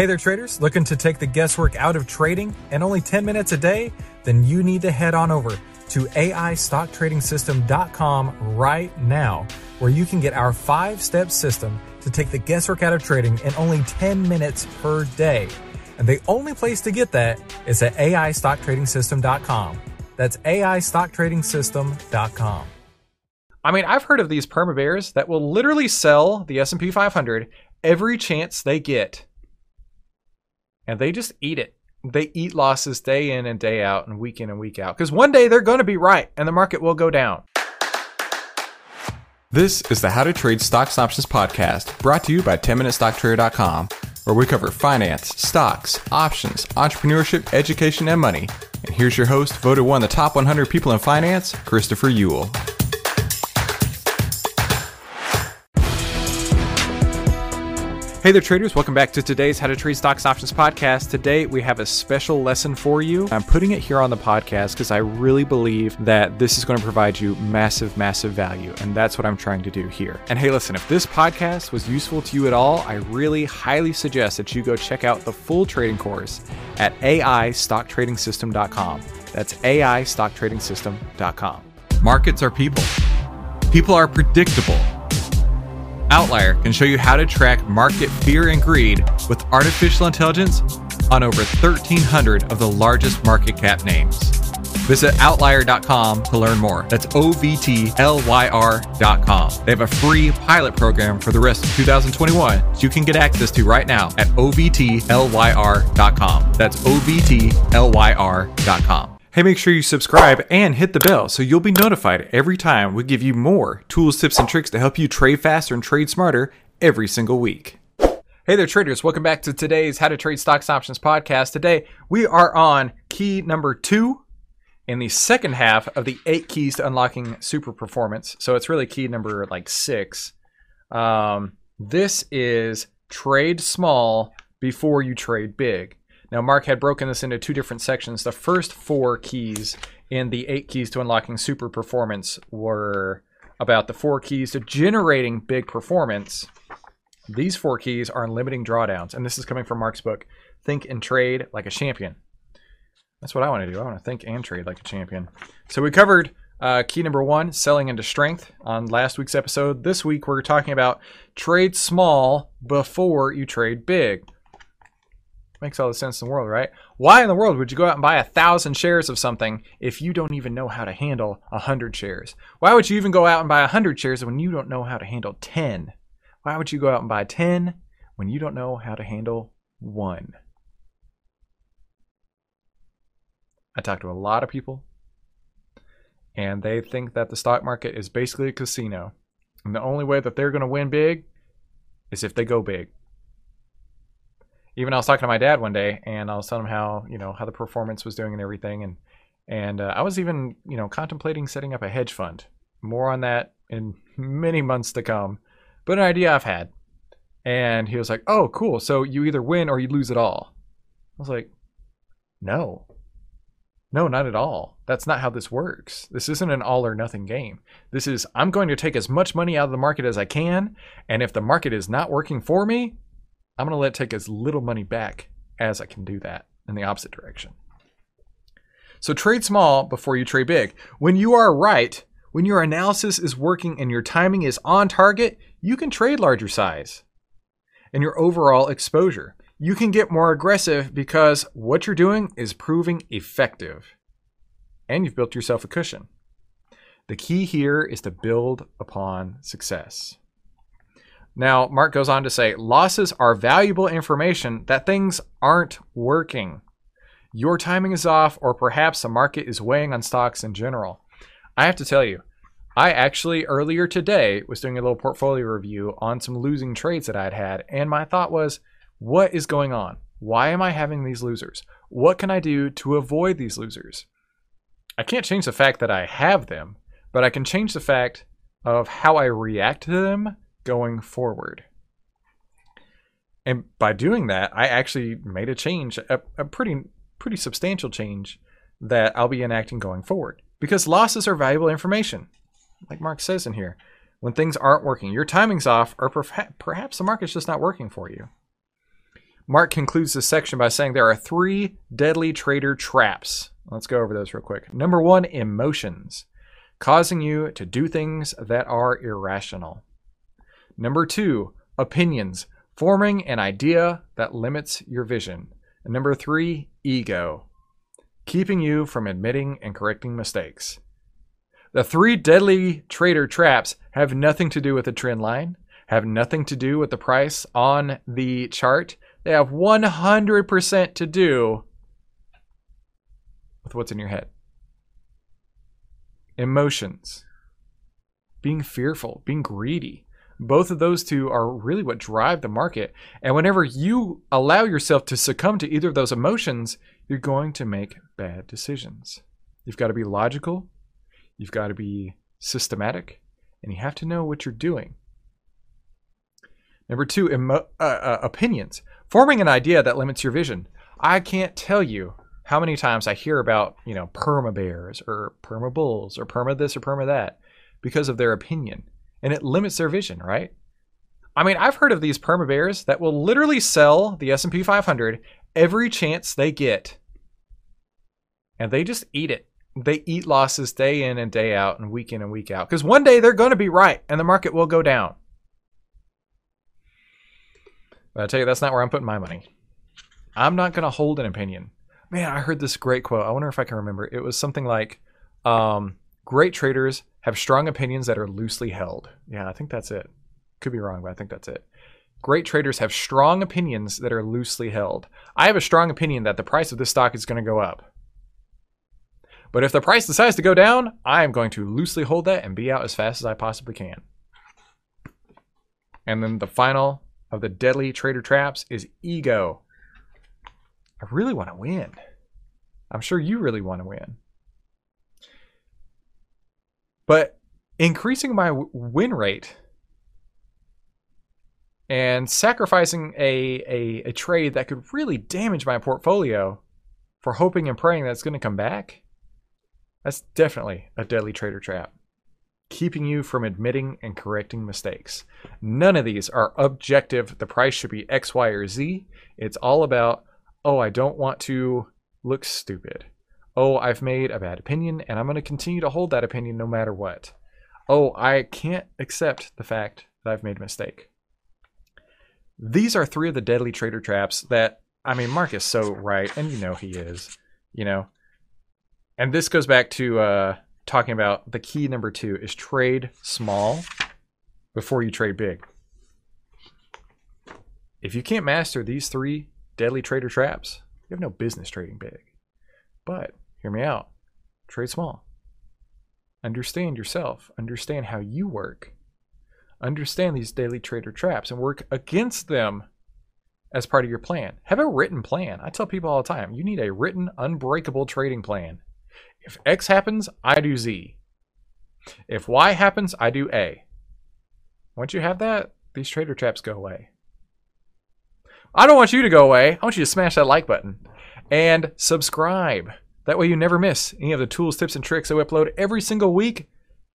Hey there, traders. Looking to take the guesswork out of trading and only 10 minutes a day? Then you need to head on over to AIStockTradingSystem.com right now, where you can get our five step system to take the guesswork out of trading in only 10 minutes per day. And the only place to get that is at AIStockTradingSystem.com. That's AIStockTradingSystem.com. I mean, I've heard of these perma bears that will literally sell the S&P 500 every chance they get. And they just eat it. They eat losses day in and day out and week in and week out. Because one day they're going to be right and the market will go down. This is the How to Trade Stocks and Options podcast brought to you by 10MinuteStockTrader.com, where we cover finance, stocks, options, entrepreneurship, education, and money. And here's your host, voted one of the top 100 people in finance, Christopher Uhl. Hey there, traders. Welcome back to today's How to Trade Stocks Options podcast. Today, we have a special lesson for you. I'm putting it here on the podcast because I really believe that this is going to provide you massive, massive value. And that's what I'm trying to do here. And hey, listen, if this podcast was useful to you at all, I really highly suggest that you go check out the full trading course at AIStockTradingSystem.com. That's AIStockTradingSystem.com. Markets are people, people are predictable. OVTLYR can show you how to track market fear and greed with artificial intelligence on over 1,300 of the largest market cap names. Visit OVTLYR.com to learn more. That's O V T L Y R.com. They have a free pilot program for the rest of 2021 so you can get access to right now at OVTLYR.com. That's OVTLYR.com. Hey, make sure you subscribe and hit the bell so you'll be notified every time we give you more tools, tips, and tricks to help you trade faster and trade smarter every single week. Hey there, traders. Welcome back to today's How to Trade Stocks Options podcast. Today, we are on key number two in the second half of the eight keys to unlocking super performance. So it's really key number like six. Um, this is trade small before you trade big. Now, Mark had broken this into two different sections. The first four keys in the eight keys to unlocking super performance were about the four keys to generating big performance. These four keys are in limiting drawdowns, and this is coming from Mark's book, Think and Trade Like a Champion. That's what I want to do. I want to think and trade like a champion. So we covered uh, key number one, selling into strength, on last week's episode. This week we're talking about trade small before you trade big. Makes all the sense in the world, right? Why in the world would you go out and buy a thousand shares of something if you don't even know how to handle a hundred shares? Why would you even go out and buy a hundred shares when you don't know how to handle ten? Why would you go out and buy ten when you don't know how to handle one? I talk to a lot of people, and they think that the stock market is basically a casino. And the only way that they're going to win big is if they go big even I was talking to my dad one day, and I was telling him how you know how the performance was doing and everything, and and uh, I was even you know contemplating setting up a hedge fund. More on that in many months to come, but an idea I've had. And he was like, "Oh, cool. So you either win or you lose it all." I was like, "No, no, not at all. That's not how this works. This isn't an all or nothing game. This is I'm going to take as much money out of the market as I can, and if the market is not working for me, I'm going to let take as little money back as I can do that in the opposite direction. So trade small before you trade big. When you are right, when your analysis is working and your timing is on target, you can trade larger size and your overall exposure. You can get more aggressive because what you're doing is proving effective and you've built yourself a cushion. The key here is to build upon success. Now, Mark goes on to say losses are valuable information that things aren't working. Your timing is off, or perhaps the market is weighing on stocks in general. I have to tell you, I actually earlier today was doing a little portfolio review on some losing trades that I'd had, and my thought was, what is going on? Why am I having these losers? What can I do to avoid these losers? I can't change the fact that I have them, but I can change the fact of how I react to them going forward. And by doing that, I actually made a change, a, a pretty pretty substantial change that I'll be enacting going forward. Because losses are valuable information, like Mark says in here. When things aren't working, your timing's off, or perhaps the market's just not working for you. Mark concludes this section by saying there are three deadly trader traps. Let's go over those real quick. Number one, emotions, causing you to do things that are irrational. Number two, opinions, forming an idea that limits your vision. And number three, ego, keeping you from admitting and correcting mistakes. The three deadly trader traps have nothing to do with the trend line, have nothing to do with the price on the chart. They have 100% to do with what's in your head. Emotions, being fearful, being greedy. Both of those two are really what drive the market. And whenever you allow yourself to succumb to either of those emotions, you're going to make bad decisions. You've got to be logical, you've got to be systematic, and you have to know what you're doing. Number two, emo- uh, uh, opinions. Forming an idea that limits your vision. I can't tell you how many times I hear about, you know, perma bears or perma bulls or perma this or perma that because of their opinion. And it limits their vision, right? I mean, I've heard of these perma bears that will literally sell the S&P 500 every chance they get. And they just eat it. They eat losses day in and day out and week in and week out. Because one day they're going to be right and the market will go down. But I tell you, that's not where I'm putting my money. I'm not going to hold an opinion. Man, I heard this great quote. I wonder if I can remember. It was something like, um, "Great traders have strong opinions that are loosely held." Yeah, I think that's it. Could be wrong, but I think that's it. Great traders have strong opinions that are loosely held. I have a strong opinion that the price of this stock is going to go up. But if the price decides to go down, I am going to loosely hold that and be out as fast as I possibly can. And then the final of the deadly trader traps is ego. I really want to win. I'm sure you really want to win. But increasing my win rate and sacrificing a, a, a, trade that could really damage my portfolio for hoping and praying that it's going to come back, that's definitely a deadly trader trap keeping you from admitting and correcting mistakes. None of these are objective. The price should be X, Y, or Z. It's all about, oh, I don't want to look stupid. Oh, I've made a bad opinion and I'm going to continue to hold that opinion no matter what. Oh, I can't accept the fact that I've made a mistake. These are three of the deadly trader traps that, I mean, Mark is so right, and you know he is, you know. And this goes back to uh, talking about the key number two is trade small before you trade big. If you can't master these three deadly trader traps, you have no business trading big. But hear me out trade small. Understand yourself, understand how you work, understand these daily trader traps, and work against them as part of your plan. Have a written plan. I tell people all the time you need a written, unbreakable trading plan. If X happens, I do Z. If Y happens, I do A. Once you have that, these trader traps go away. I don't want you to go away. I want you to smash that like button and subscribe. That way you never miss any of the tools, tips, and tricks that we upload every single week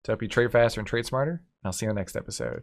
to help you trade faster and trade smarter. I'll see you in the next episode.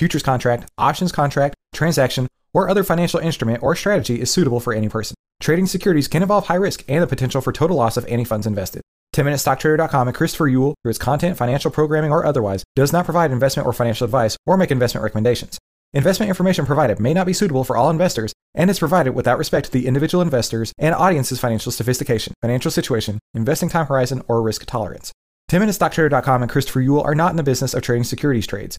futures contract, options contract, transaction, or other financial instrument or strategy is suitable for any person. Trading securities can involve high risk and the potential for total loss of any funds invested. 10MinuteStockTrader.com and Christopher Uhl, through its content, financial programming, or otherwise, does not provide investment or financial advice or make investment recommendations. Investment information provided may not be suitable for all investors and is provided without respect to the individual investors and audience's financial sophistication, financial situation, investing time horizon, or risk tolerance. 10MinuteStockTrader.com and Christopher Uhl are not in the business of trading securities trades,